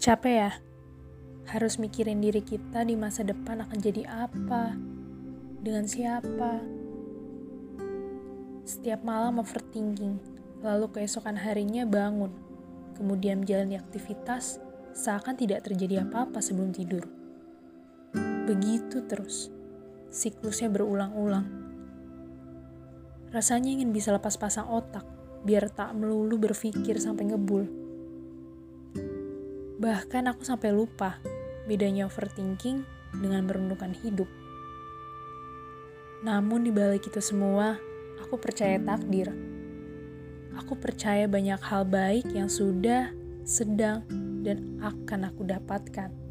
Capek ya? Harus mikirin diri kita di masa depan akan jadi apa? Dengan siapa? Setiap malam overthinking, lalu keesokan harinya bangun, kemudian menjalani aktivitas seakan tidak terjadi apa-apa sebelum tidur. Begitu terus, siklusnya berulang-ulang. Rasanya ingin bisa lepas pasang otak, biar tak melulu berpikir sampai ngebul Bahkan aku sampai lupa bedanya overthinking dengan merenungkan hidup. Namun di balik itu semua, aku percaya takdir. Aku percaya banyak hal baik yang sudah, sedang, dan akan aku dapatkan.